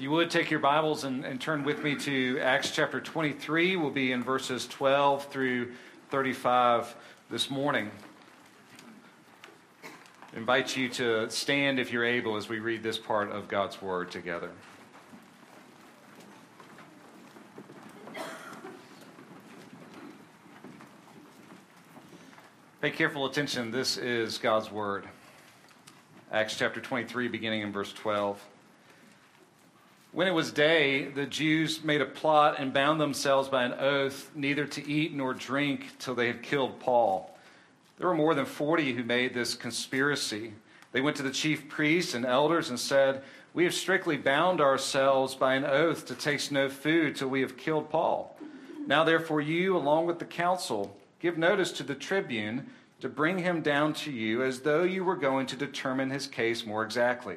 You would take your Bibles and, and, turn with me to Acts chapter 23, we'll be in verses 12 through 35 this morning. Invite you to stand if you're able as we read this part of God's Word together. Pay careful attention. This is God's Word. Acts chapter 23, beginning in verse 12. When it was day, the Jews made a plot and bound themselves by an oath neither to eat nor drink till they had killed Paul. There were more than 40 who made this conspiracy. They went to the chief priests and elders and said, We have strictly bound ourselves by an oath to taste no food till we have killed Paul. Now, therefore, you, along with the council, give notice to the tribune to bring him down to you as though you were going to determine his case more exactly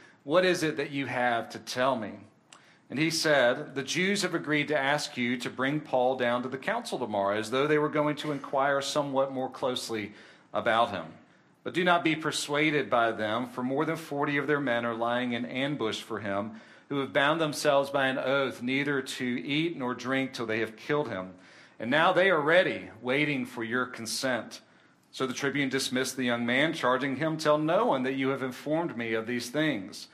what is it that you have to tell me? And he said, The Jews have agreed to ask you to bring Paul down to the council tomorrow, as though they were going to inquire somewhat more closely about him. But do not be persuaded by them, for more than forty of their men are lying in ambush for him, who have bound themselves by an oath neither to eat nor drink till they have killed him. And now they are ready, waiting for your consent. So the tribune dismissed the young man, charging him, Tell no one that you have informed me of these things.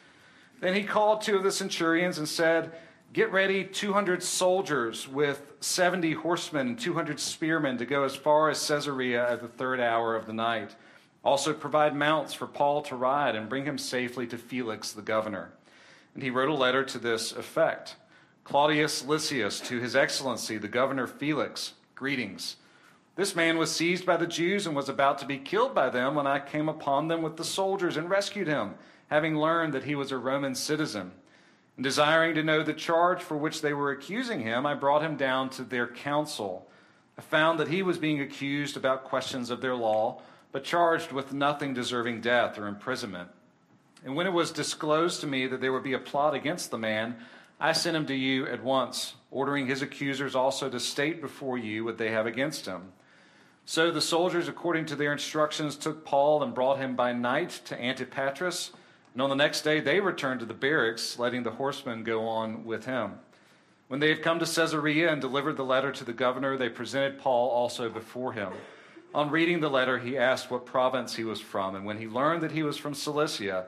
Then he called two of the centurions and said, Get ready 200 soldiers with 70 horsemen and 200 spearmen to go as far as Caesarea at the third hour of the night. Also provide mounts for Paul to ride and bring him safely to Felix the governor. And he wrote a letter to this effect Claudius Lysias, to his excellency, the governor Felix, greetings. This man was seized by the Jews and was about to be killed by them when I came upon them with the soldiers and rescued him, having learned that he was a Roman citizen. And desiring to know the charge for which they were accusing him, I brought him down to their council. I found that he was being accused about questions of their law, but charged with nothing deserving death or imprisonment. And when it was disclosed to me that there would be a plot against the man, I sent him to you at once, ordering his accusers also to state before you what they have against him. So the soldiers, according to their instructions, took Paul and brought him by night to Antipatris. And on the next day, they returned to the barracks, letting the horsemen go on with him. When they had come to Caesarea and delivered the letter to the governor, they presented Paul also before him. On reading the letter, he asked what province he was from. And when he learned that he was from Cilicia,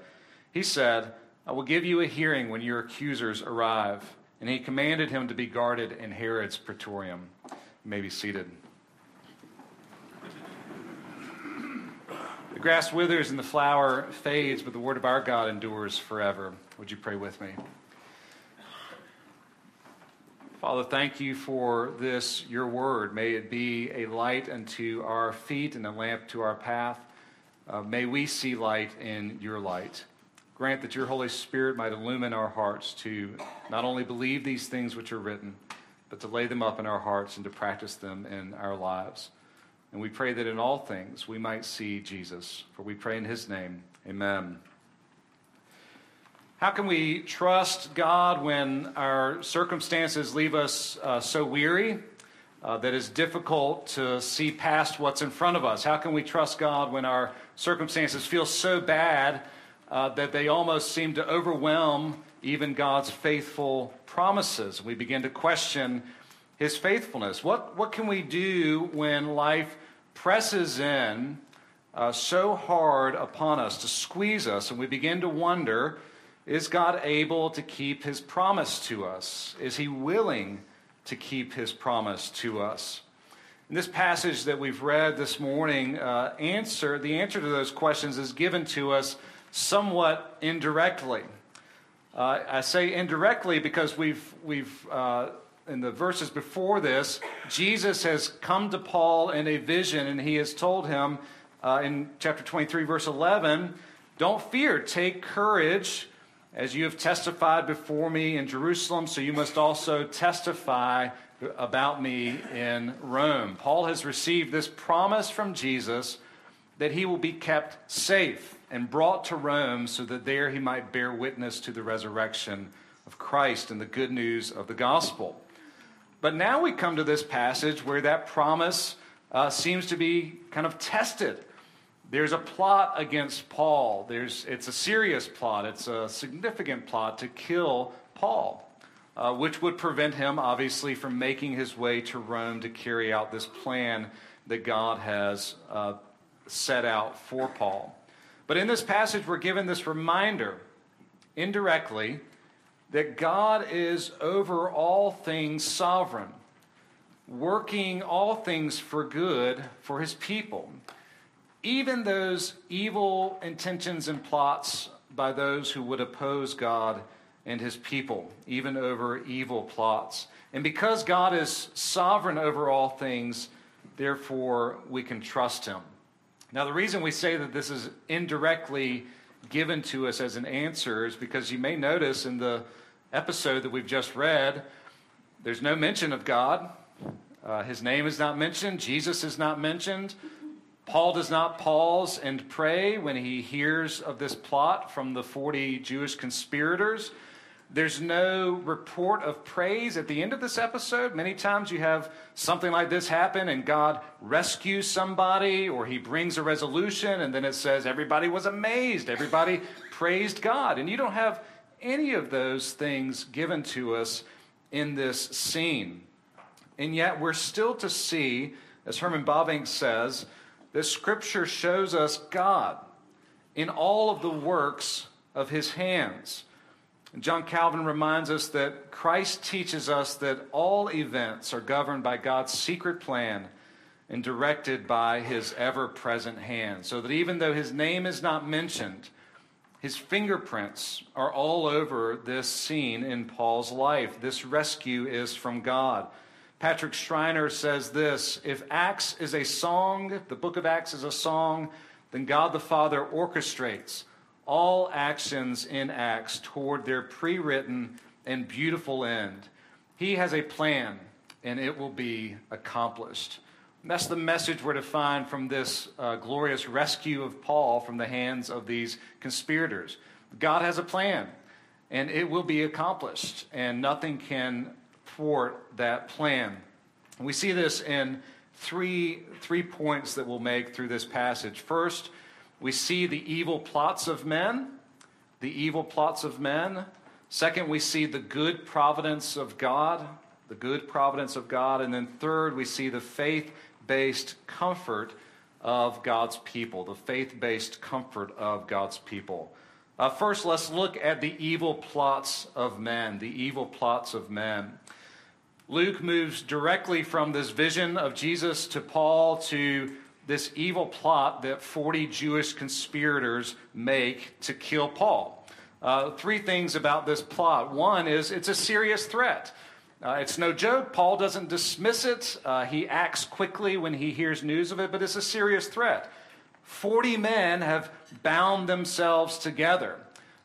he said, I will give you a hearing when your accusers arrive. And he commanded him to be guarded in Herod's praetorium. You may be seated. The grass withers and the flower fades, but the word of our God endures forever. Would you pray with me? Father, thank you for this, your word. May it be a light unto our feet and a lamp to our path. Uh, may we see light in your light. Grant that your Holy Spirit might illumine our hearts to not only believe these things which are written, but to lay them up in our hearts and to practice them in our lives. And we pray that in all things we might see Jesus. For we pray in his name. Amen. How can we trust God when our circumstances leave us uh, so weary uh, that it's difficult to see past what's in front of us? How can we trust God when our circumstances feel so bad uh, that they almost seem to overwhelm even God's faithful promises? We begin to question his faithfulness. What, what can we do when life presses in uh, so hard upon us to squeeze us, and we begin to wonder is God able to keep his promise to us? Is he willing to keep his promise to us? In this passage that we've read this morning, uh, answer the answer to those questions is given to us somewhat indirectly. Uh, I say indirectly because we've we've uh, in the verses before this, Jesus has come to Paul in a vision and he has told him uh, in chapter 23, verse 11, don't fear, take courage. As you have testified before me in Jerusalem, so you must also testify about me in Rome. Paul has received this promise from Jesus that he will be kept safe and brought to Rome so that there he might bear witness to the resurrection of Christ and the good news of the gospel. But now we come to this passage where that promise uh, seems to be kind of tested. There's a plot against Paul. There's, it's a serious plot, it's a significant plot to kill Paul, uh, which would prevent him, obviously, from making his way to Rome to carry out this plan that God has uh, set out for Paul. But in this passage, we're given this reminder indirectly that God is over all things sovereign, working all things for good for his people. Even those evil intentions and plots by those who would oppose God and his people, even over evil plots. And because God is sovereign over all things, therefore we can trust him. Now, the reason we say that this is indirectly given to us as an answer is because you may notice in the episode that we've just read, there's no mention of God. Uh, his name is not mentioned. Jesus is not mentioned. Paul does not pause and pray when he hears of this plot from the 40 Jewish conspirators. There's no report of praise at the end of this episode. Many times you have something like this happen and God rescues somebody or he brings a resolution and then it says everybody was amazed, everybody praised God. And you don't have any of those things given to us in this scene. And yet we're still to see, as Herman Bavinck says, that Scripture shows us God in all of the works of his hands. John Calvin reminds us that Christ teaches us that all events are governed by God's secret plan and directed by his ever present hand. So that even though his name is not mentioned, his fingerprints are all over this scene in Paul's life. This rescue is from God. Patrick Schreiner says this If Acts is a song, the book of Acts is a song, then God the Father orchestrates all actions in Acts toward their pre written and beautiful end. He has a plan, and it will be accomplished. And that's the message we're to find from this uh, glorious rescue of Paul from the hands of these conspirators. God has a plan, and it will be accomplished, and nothing can thwart that plan. We see this in three, three points that we'll make through this passage. First, we see the evil plots of men, the evil plots of men. Second, we see the good providence of God, the good providence of God. And then third, we see the faith based comfort of God's people, the faith based comfort of God's people. Uh, first, let's look at the evil plots of men, the evil plots of men. Luke moves directly from this vision of Jesus to Paul to this evil plot that 40 Jewish conspirators make to kill Paul. Uh, three things about this plot. One is it's a serious threat. Uh, it's no joke. Paul doesn't dismiss it. Uh, he acts quickly when he hears news of it, but it's a serious threat. 40 men have bound themselves together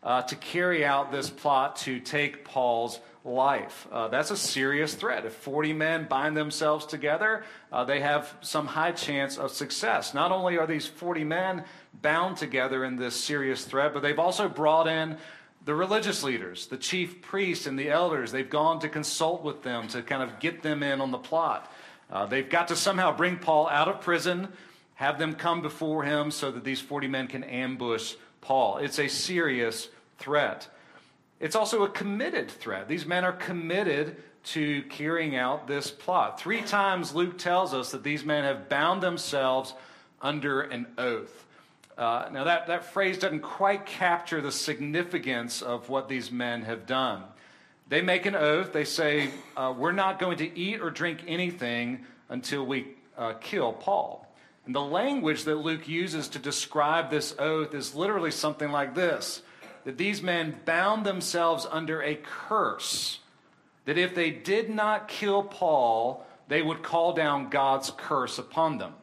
uh, to carry out this plot to take Paul's life. Uh, that's a serious threat. If 40 men bind themselves together, uh, they have some high chance of success. Not only are these 40 men bound together in this serious threat, but they've also brought in the religious leaders, the chief priests and the elders. They've gone to consult with them to kind of get them in on the plot. Uh, they've got to somehow bring Paul out of prison, have them come before him so that these 40 men can ambush Paul. It's a serious threat. It's also a committed threat. These men are committed to carrying out this plot. Three times Luke tells us that these men have bound themselves under an oath. Uh, now, that, that phrase doesn't quite capture the significance of what these men have done. They make an oath. They say, uh, We're not going to eat or drink anything until we uh, kill Paul. And the language that Luke uses to describe this oath is literally something like this that these men bound themselves under a curse, that if they did not kill Paul, they would call down God's curse upon them.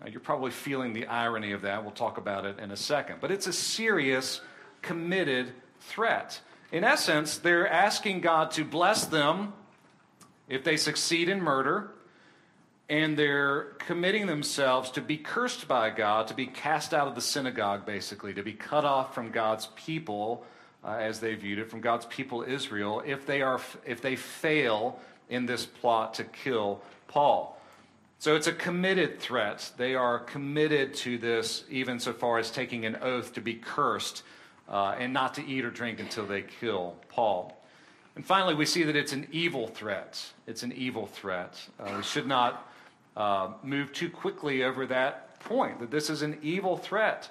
Now, you're probably feeling the irony of that. We'll talk about it in a second. But it's a serious, committed threat. In essence, they're asking God to bless them if they succeed in murder, and they're committing themselves to be cursed by God, to be cast out of the synagogue, basically, to be cut off from God's people, uh, as they viewed it, from God's people Israel, if they, are, if they fail in this plot to kill Paul. So it's a committed threat. They are committed to this, even so far as taking an oath to be cursed uh, and not to eat or drink until they kill Paul. And finally, we see that it's an evil threat. It's an evil threat. Uh, we should not uh, move too quickly over that point, that this is an evil threat.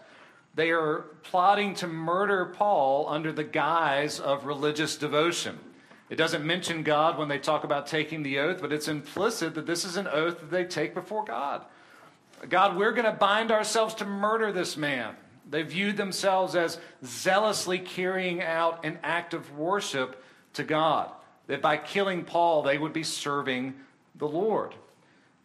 They are plotting to murder Paul under the guise of religious devotion. It doesn't mention God when they talk about taking the oath, but it's implicit that this is an oath that they take before God. God, we're going to bind ourselves to murder this man. They viewed themselves as zealously carrying out an act of worship to God, that by killing Paul, they would be serving the Lord.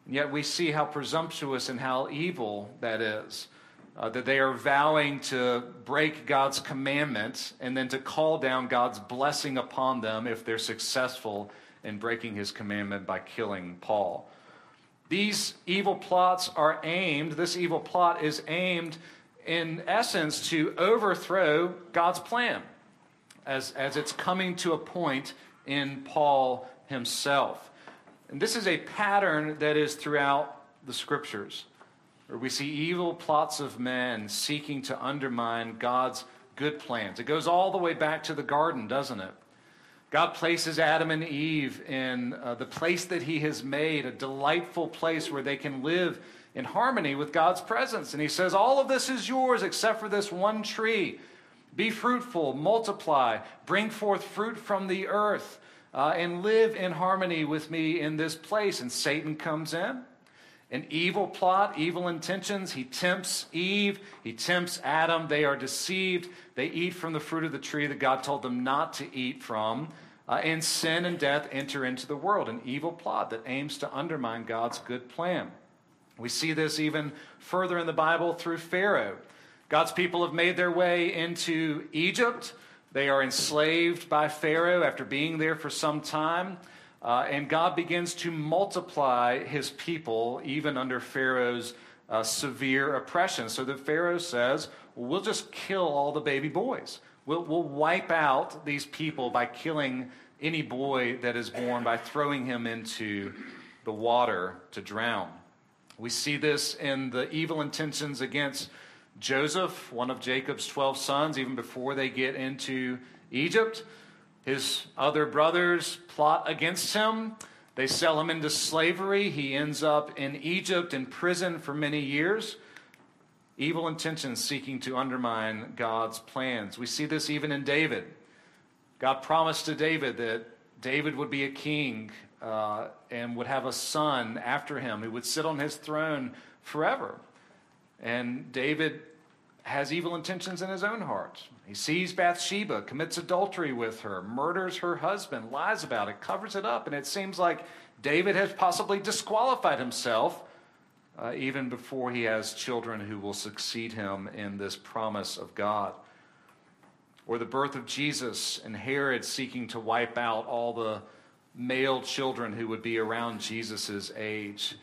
And yet we see how presumptuous and how evil that is uh, that they are vowing to break God's commandments and then to call down God's blessing upon them if they're successful in breaking his commandment by killing Paul. These evil plots are aimed, this evil plot is aimed in essence to overthrow God's plan as, as it's coming to a point in Paul himself. And this is a pattern that is throughout the scriptures where we see evil plots of men seeking to undermine God's good plans. It goes all the way back to the garden, doesn't it? God places Adam and Eve in uh, the place that He has made, a delightful place where they can live in harmony with God's presence. And He says, All of this is yours except for this one tree. Be fruitful, multiply, bring forth fruit from the earth, uh, and live in harmony with me in this place. And Satan comes in an evil plot, evil intentions. He tempts Eve, he tempts Adam. They are deceived. They eat from the fruit of the tree that God told them not to eat from. Uh, and sin and death enter into the world, an evil plot that aims to undermine God's good plan. We see this even further in the Bible through Pharaoh. God's people have made their way into Egypt. They are enslaved by Pharaoh after being there for some time. Uh, and God begins to multiply his people even under Pharaoh's uh, severe oppression. So that Pharaoh says, well, we'll just kill all the baby boys. We'll, we'll wipe out these people by killing any boy that is born, by throwing him into the water to drown. We see this in the evil intentions against Joseph, one of Jacob's 12 sons, even before they get into Egypt. His other brothers plot against him. They sell him into slavery. He ends up in Egypt in prison for many years. Evil intentions seeking to undermine God's plans. We see this even in David. God promised to David that David would be a king uh, and would have a son after him who would sit on his throne forever. And David has evil intentions in his own heart. He sees Bathsheba, commits adultery with her, murders her husband, lies about it, covers it up, and it seems like David has possibly disqualified himself uh, even before he has children who will succeed him in this promise of God. Or the birth of Jesus and Herod seeking to wipe out all the male children who would be around Jesus' age.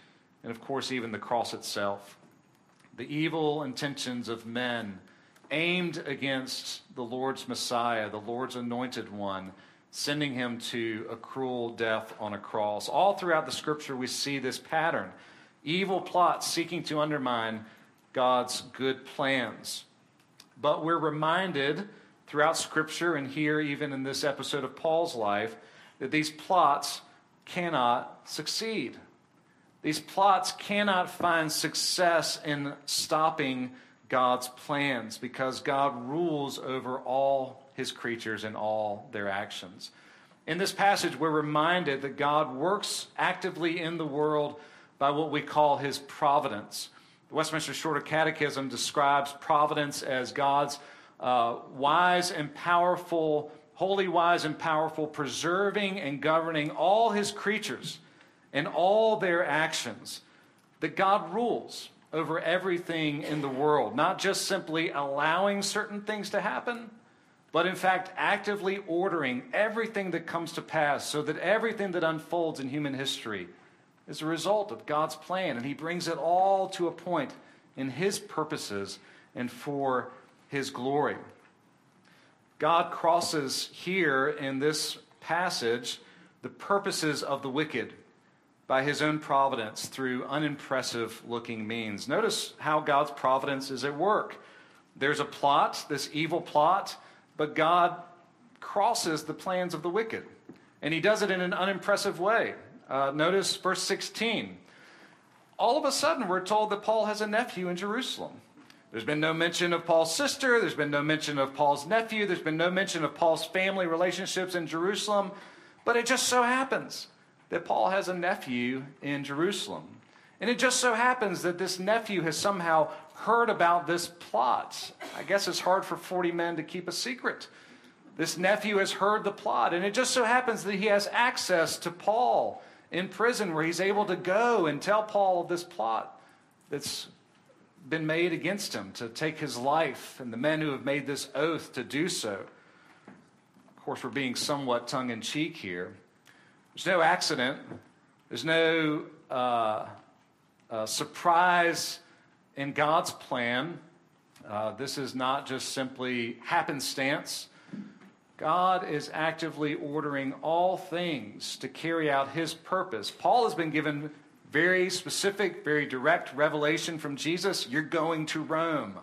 And of course, even the cross itself the evil intentions of men aimed against the Lord's Messiah, the Lord's anointed one, sending him to a cruel death on a cross. All throughout the scripture, we see this pattern evil plots seeking to undermine God's good plans. But we're reminded throughout scripture and here, even in this episode of Paul's life, that these plots cannot succeed. These plots cannot find success in stopping God's plans because God rules over all his creatures and all their actions. In this passage, we're reminded that God works actively in the world by what we call his providence. The Westminster Shorter Catechism describes providence as God's uh, wise and powerful, holy, wise, and powerful, preserving and governing all his creatures and all their actions, that God rules over everything in the world, not just simply allowing certain things to happen, but in fact actively ordering everything that comes to pass so that everything that unfolds in human history is a result of God's plan. And He brings it all to a point in His purposes and for His glory. God crosses here in this passage the purposes of the wicked by his own providence through unimpressive looking means. Notice how God's providence is at work. There's a plot, this evil plot, but God crosses the plans of the wicked. And he does it in an unimpressive way. Uh, notice verse 16. All of a sudden, we're told that Paul has a nephew in Jerusalem. There's been no mention of Paul's sister. There's been no mention of Paul's nephew. There's been no mention of Paul's family relationships in Jerusalem. But it just so happens that Paul has a nephew in Jerusalem. And it just so happens that this nephew has somehow heard about this plot. I guess it's hard for 40 men to keep a secret. This nephew has heard the plot, and it just so happens that he has access to Paul in prison where he's able to go and tell Paul of this plot that's been made against him to take his life and the men who have made this oath to do so. Of course, we're being somewhat tongue in cheek here. There's no accident, there's no uh, uh, surprise in God's plan. Uh, this is not just simply happenstance. God is actively ordering all things to carry out his purpose. Paul has been given very specific, very direct revelation from Jesus you're going to Rome.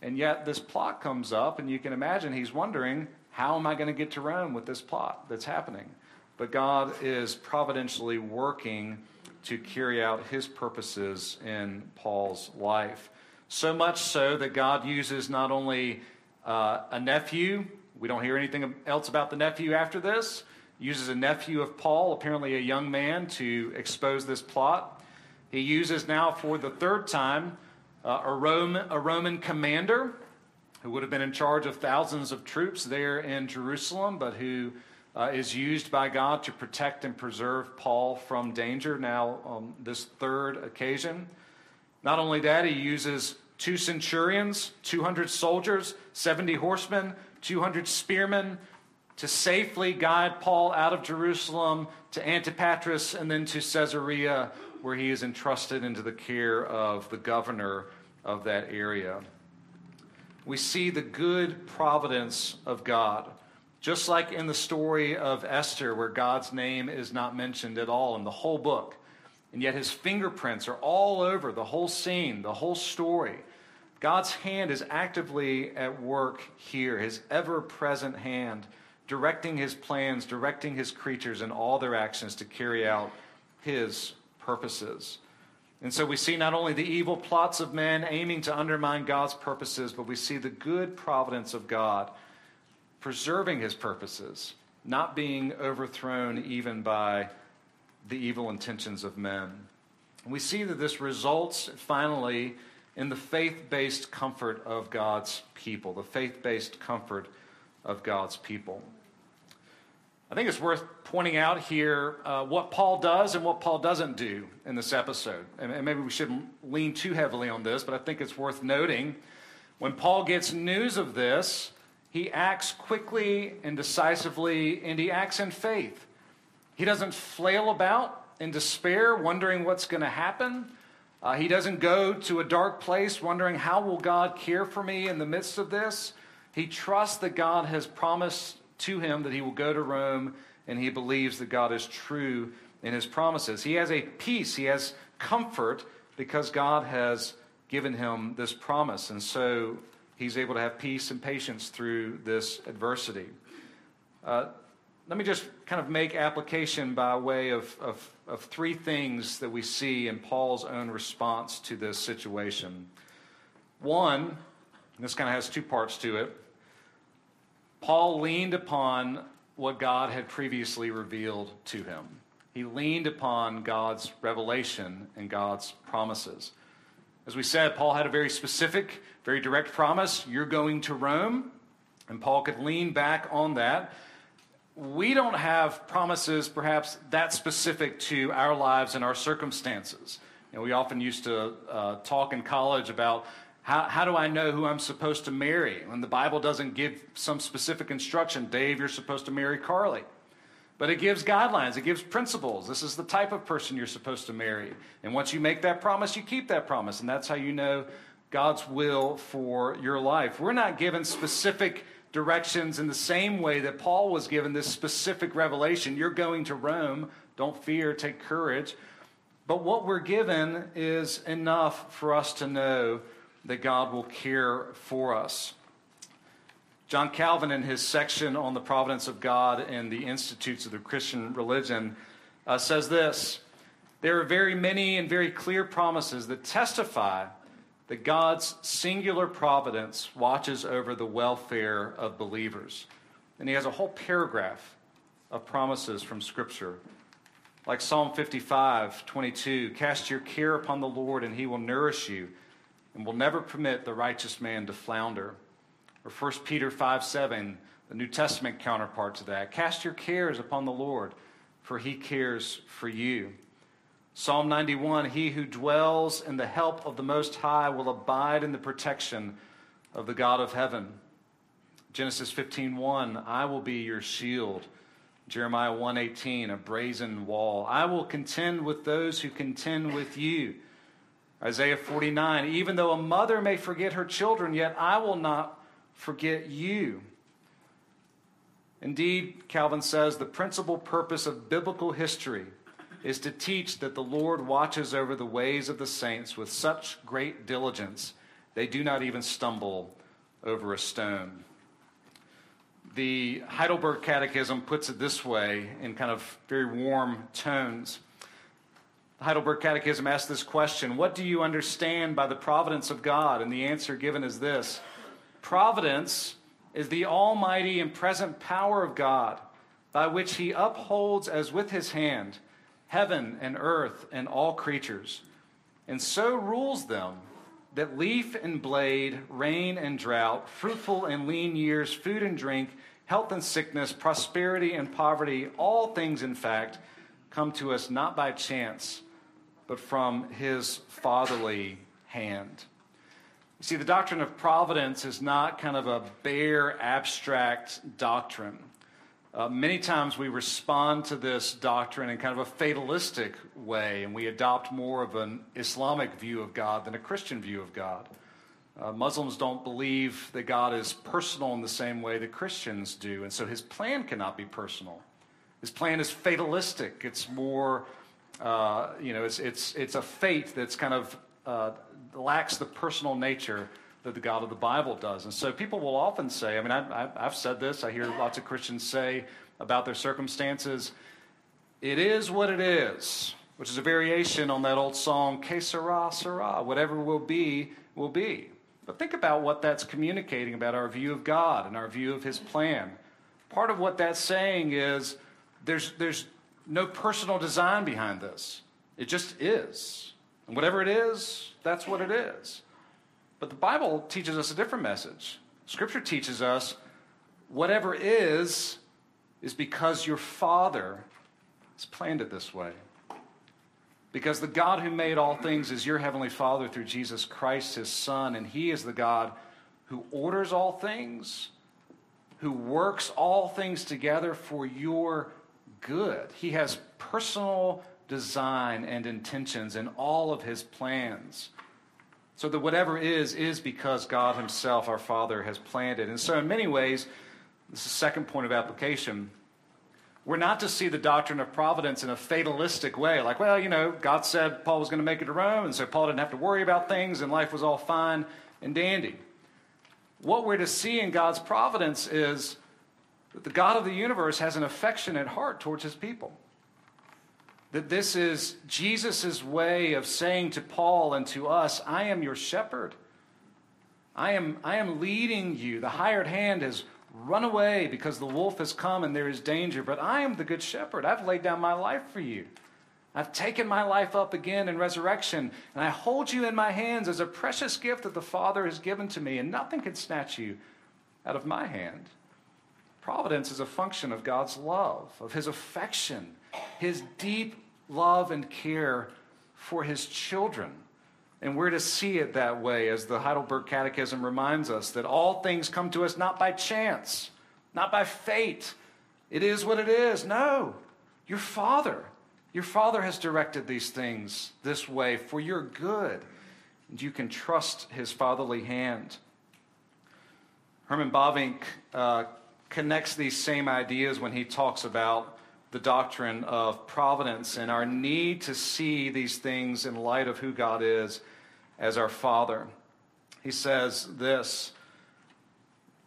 And yet this plot comes up, and you can imagine he's wondering, how am I going to get to Rome with this plot that's happening? But God is providentially working to carry out his purposes in Paul's life. So much so that God uses not only uh, a nephew we don't hear anything else about the nephew after this. Uses a nephew of Paul, apparently a young man, to expose this plot. He uses now for the third time uh, a, a Roman commander who would have been in charge of thousands of troops there in Jerusalem, but who uh, is used by God to protect and preserve Paul from danger now on this third occasion. Not only that, he uses two centurions, 200 soldiers, 70 horsemen, 200 spearmen to safely guide Paul out of Jerusalem to Antipatris and then to Caesarea, where he is entrusted into the care of the governor of that area. We see the good providence of God. Just like in the story of Esther, where God's name is not mentioned at all in the whole book, and yet his fingerprints are all over the whole scene, the whole story. God's hand is actively at work here, his ever present hand, directing his plans, directing his creatures in all their actions to carry out his purposes. And so we see not only the evil plots of men aiming to undermine God's purposes, but we see the good providence of God preserving his purposes, not being overthrown even by the evil intentions of men. And we see that this results finally in the faith based comfort of God's people, the faith based comfort of God's people. I think it's worth pointing out here uh, what Paul does and what Paul doesn't do in this episode. And, and maybe we shouldn't lean too heavily on this, but I think it's worth noting. When Paul gets news of this, he acts quickly and decisively, and he acts in faith. He doesn't flail about in despair, wondering what's going to happen. Uh, he doesn't go to a dark place wondering, how will God care for me in the midst of this? He trusts that God has promised to him that he will go to Rome, and he believes that God is true in his promises. He has a peace, he has comfort because God has given him this promise. And so he's able to have peace and patience through this adversity. Uh, let me just kind of make application by way of, of, of, three things that we see in Paul's own response to this situation. One, this kind of has two parts to it. Paul leaned upon what God had previously revealed to him. He leaned upon God's revelation and God's promises. As we said, Paul had a very specific, very direct promise you're going to Rome. And Paul could lean back on that we don't have promises perhaps that specific to our lives and our circumstances. You know, we often used to uh, talk in college about How, how do I know who I'm supposed to marry? When the Bible doesn't give some specific instruction, Dave, you're supposed to marry Carly. But it gives guidelines, it gives principles. This is the type of person you're supposed to marry. And once you make that promise, you keep that promise. And that's how you know God's will for your life. We're not given specific directions in the same way that Paul was given this specific revelation. You're going to Rome. Don't fear, take courage. But what we're given is enough for us to know that God will care for us. John Calvin, in his section on the providence of God and the institutes of the Christian religion, uh, says this There are very many and very clear promises that testify that God's singular providence watches over the welfare of believers. And he has a whole paragraph of promises from Scripture. Like Psalm 55, 22, cast your care upon the Lord, and he will nourish you, and will never permit the righteous man to flounder. Or 1 Peter 5 7, the New Testament counterpart to that. Cast your cares upon the Lord, for he cares for you. Psalm 91 He who dwells in the help of the Most High will abide in the protection of the God of heaven. Genesis 15:1 I will be your shield. Jeremiah 1:18 a brazen wall. I will contend with those who contend with you. Isaiah 49 Even though a mother may forget her children, yet I will not forget you. Indeed, Calvin says the principal purpose of biblical history is to teach that the Lord watches over the ways of the saints with such great diligence they do not even stumble over a stone. The Heidelberg Catechism puts it this way in kind of very warm tones. The Heidelberg Catechism asks this question What do you understand by the providence of God? And the answer given is this Providence is the almighty and present power of God by which he upholds as with his hand heaven and earth and all creatures, and so rules them that leaf and blade, rain and drought, fruitful and lean years, food and drink, health and sickness, prosperity and poverty, all things, in fact, come to us not by chance, but from his fatherly hand. You see, the doctrine of providence is not kind of a bare, abstract doctrine. Uh, many times we respond to this doctrine in kind of a fatalistic way, and we adopt more of an Islamic view of God than a Christian view of God. Uh, Muslims don't believe that God is personal in the same way that Christians do, and so his plan cannot be personal. His plan is fatalistic. It's more, uh, you know, it's, it's, it's a fate that's kind of uh, lacks the personal nature that the God of the Bible does. And so people will often say, I mean, I, have said this, I hear lots of Christians say about their circumstances, it is what it is, which is a variation on that old song, Que sera, sera, whatever will be, will be. But think about what that's communicating about our view of God and our view of His plan. Part of what that's saying is there's, there's no personal design behind this, it just is. And whatever it is, that's what it is. But the Bible teaches us a different message. Scripture teaches us whatever is, is because your Father has planned it this way. Because the God who made all things is your Heavenly Father through Jesus Christ, His Son, and He is the God who orders all things, who works all things together for your good. He has personal design and intentions in all of his plans. So that whatever is, is because God Himself, our Father, has planned it. And so, in many ways, this is the second point of application. We're not to see the doctrine of providence in a fatalistic way, like, well, you know, God said Paul was going to make it to Rome, and so Paul didn't have to worry about things, and life was all fine and dandy. What we're to see in God's providence is that the God of the universe has an affectionate heart towards his people that this is Jesus' way of saying to Paul and to us, I am your shepherd. I am, I am leading you. The hired hand has run away because the wolf has come and there is danger, but I am the good shepherd. I've laid down my life for you. I've taken my life up again in resurrection, and I hold you in my hands as a precious gift that the Father has given to me, and nothing can snatch you out of my hand. Providence is a function of God's love, of his affection his deep love and care for his children. And we're to see it that way, as the Heidelberg Catechism reminds us that all things come to us not by chance, not by fate. It is what it is. No, your Father. Your Father has directed these things this way for your good. And you can trust his fatherly hand. Herman Bavinck uh, connects these same ideas when he talks about the doctrine of providence and our need to see these things in light of who God is as our Father. He says this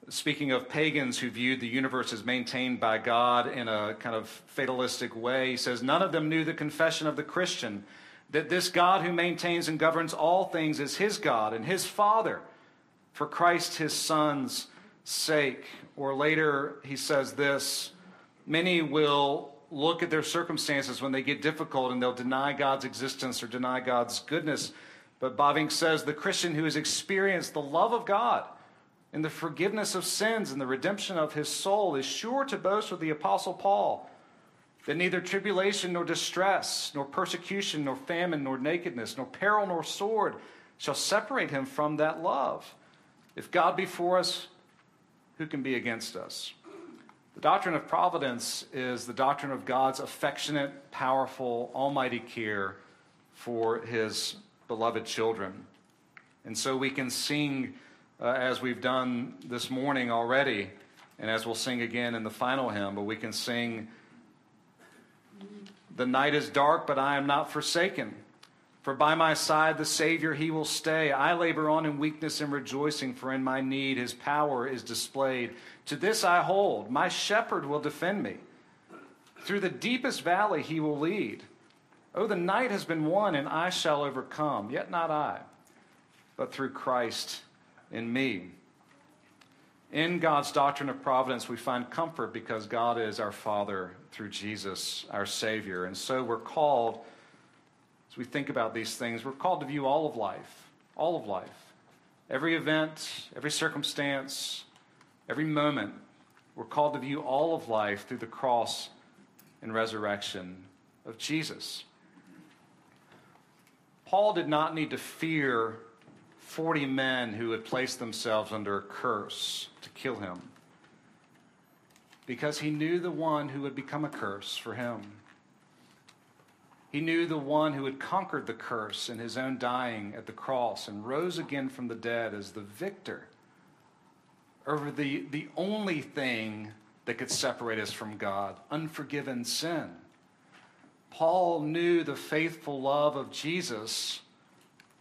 speaking of pagans who viewed the universe as maintained by God in a kind of fatalistic way, he says, None of them knew the confession of the Christian that this God who maintains and governs all things is his God and his Father for Christ his Son's sake. Or later, he says this many will look at their circumstances when they get difficult and they'll deny God's existence or deny God's goodness. But Bavinck says the Christian who has experienced the love of God and the forgiveness of sins and the redemption of his soul is sure to boast with the Apostle Paul that neither tribulation nor distress, nor persecution, nor famine, nor nakedness, nor peril, nor sword shall separate him from that love. If God be for us, who can be against us? The doctrine of providence is the doctrine of God's affectionate, powerful, almighty care for his beloved children. And so we can sing, uh, as we've done this morning already, and as we'll sing again in the final hymn, but we can sing, The night is dark, but I am not forsaken. For by my side the Savior, he will stay. I labor on in weakness and rejoicing, for in my need his power is displayed. To this I hold. My shepherd will defend me. Through the deepest valley he will lead. Oh, the night has been won, and I shall overcome. Yet not I, but through Christ in me. In God's doctrine of providence, we find comfort because God is our Father through Jesus, our Savior. And so we're called as we think about these things, we're called to view all of life, all of life. Every event, every circumstance, every moment, we're called to view all of life through the cross and resurrection of Jesus. Paul did not need to fear 40 men who had placed themselves under a curse to kill him because he knew the one who would become a curse for him. He knew the one who had conquered the curse in his own dying at the cross and rose again from the dead as the victor over the, the only thing that could separate us from God unforgiven sin. Paul knew the faithful love of Jesus,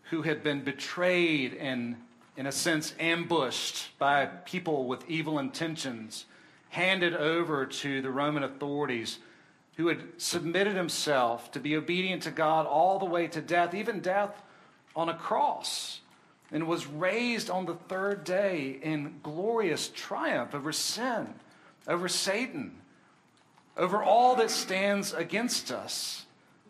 who had been betrayed and, in a sense, ambushed by people with evil intentions, handed over to the Roman authorities who had submitted himself to be obedient to God all the way to death, even death on a cross, and was raised on the third day in glorious triumph over sin, over Satan, over all that stands against us.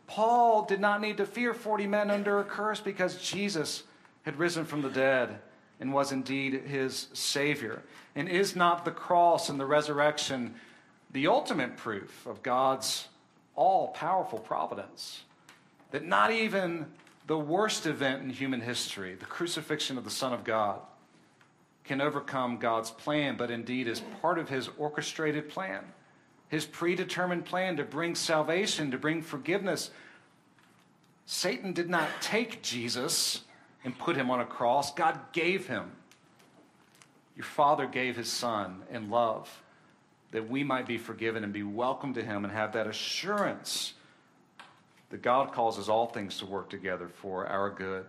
Paul did not need to fear 40 men under a curse because Jesus had risen from the dead and was indeed his Savior. And is not the cross and the resurrection the ultimate proof of God's all powerful providence. That not even the worst event in human history, the crucifixion of the Son of God, can overcome God's plan, but indeed is part of his orchestrated plan, his predetermined plan to bring salvation, to bring forgiveness. Satan did not take Jesus and put him on a cross, God gave him. Your Father gave his Son in love that we might be forgiven and be welcome to Him and have that assurance that God causes all things to work together for our good.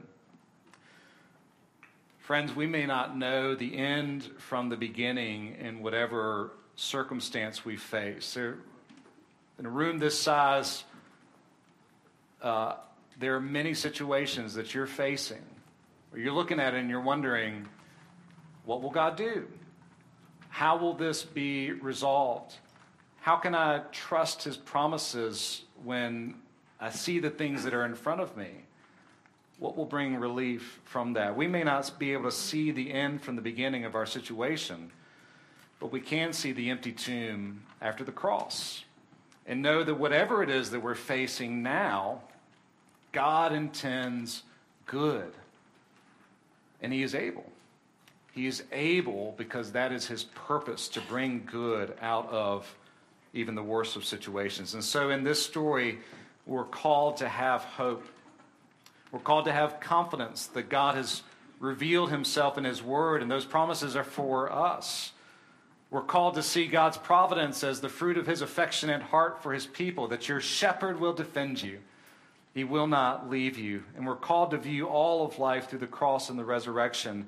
Friends, we may not know the end from the beginning in whatever circumstance we face. In a room this size, uh, there are many situations that you're facing, or you're looking at it and you're wondering, what will God do? How will this be resolved? How can I trust his promises when I see the things that are in front of me? What will bring relief from that? We may not be able to see the end from the beginning of our situation, but we can see the empty tomb after the cross and know that whatever it is that we're facing now, God intends good And he is able. He is able because that is his purpose to bring good out of even the worst of situations. And so in this story, we're called to have hope. We're called to have confidence that God has revealed himself in his word, and those promises are for us. We're called to see God's providence as the fruit of his affectionate heart for his people, that your shepherd will defend you. He will not leave you. And we're called to view all of life through the cross and the resurrection,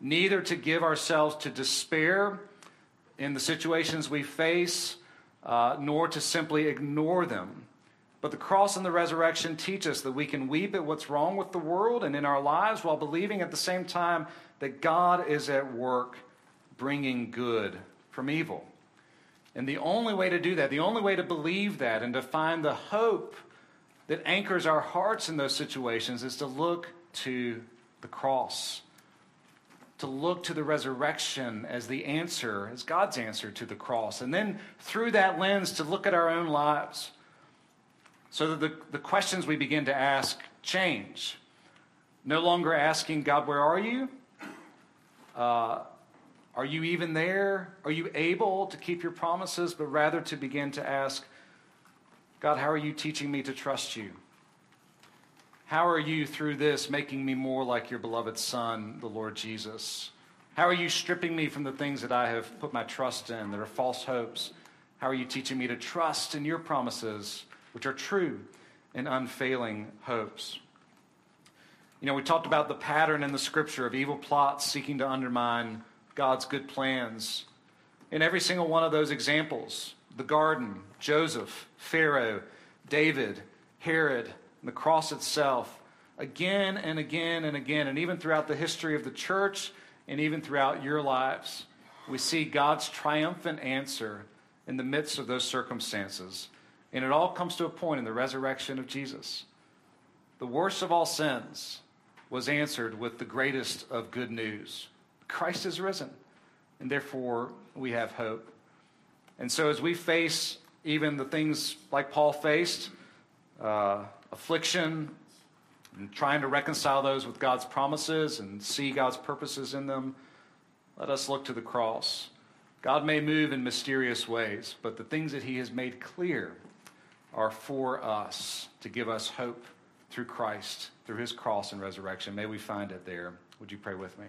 neither to give ourselves to despair in the situations we face, uh, nor to simply ignore them. But the cross and the resurrection teach us that we can weep at what's wrong with the world and in our lives while believing at the same time that God is at work bringing good from evil. And the only way to do that, the only way to believe that and to find the hope that anchors our hearts in those situations is to look to the cross, to look to the resurrection as the answer, as God's answer to the cross. And then through that lens, to look at our own lives so that the, the questions we begin to ask change. No longer asking, God, where are you? Uh, are you even there? Are you able to keep your promises? But rather to begin to ask, God, how are you teaching me to trust you? How are you, through this, making me more like your beloved Son, the Lord Jesus? How are you stripping me from the things that I have put my trust in that are false hopes? How are you teaching me to trust in your promises, which are true and unfailing hopes? You know, we talked about the pattern in the scripture of evil plots seeking to undermine God's good plans. In every single one of those examples, the garden, Joseph, Pharaoh, David, Herod, and the cross itself, again and again and again, and even throughout the history of the church and even throughout your lives, we see God's triumphant answer in the midst of those circumstances. And it all comes to a point in the resurrection of Jesus. The worst of all sins was answered with the greatest of good news Christ is risen, and therefore we have hope. And so, as we face even the things like Paul faced, uh, affliction, and trying to reconcile those with God's promises and see God's purposes in them, let us look to the cross. God may move in mysterious ways, but the things that He has made clear are for us to give us hope through Christ, through His cross and resurrection. May we find it there. Would you pray with me?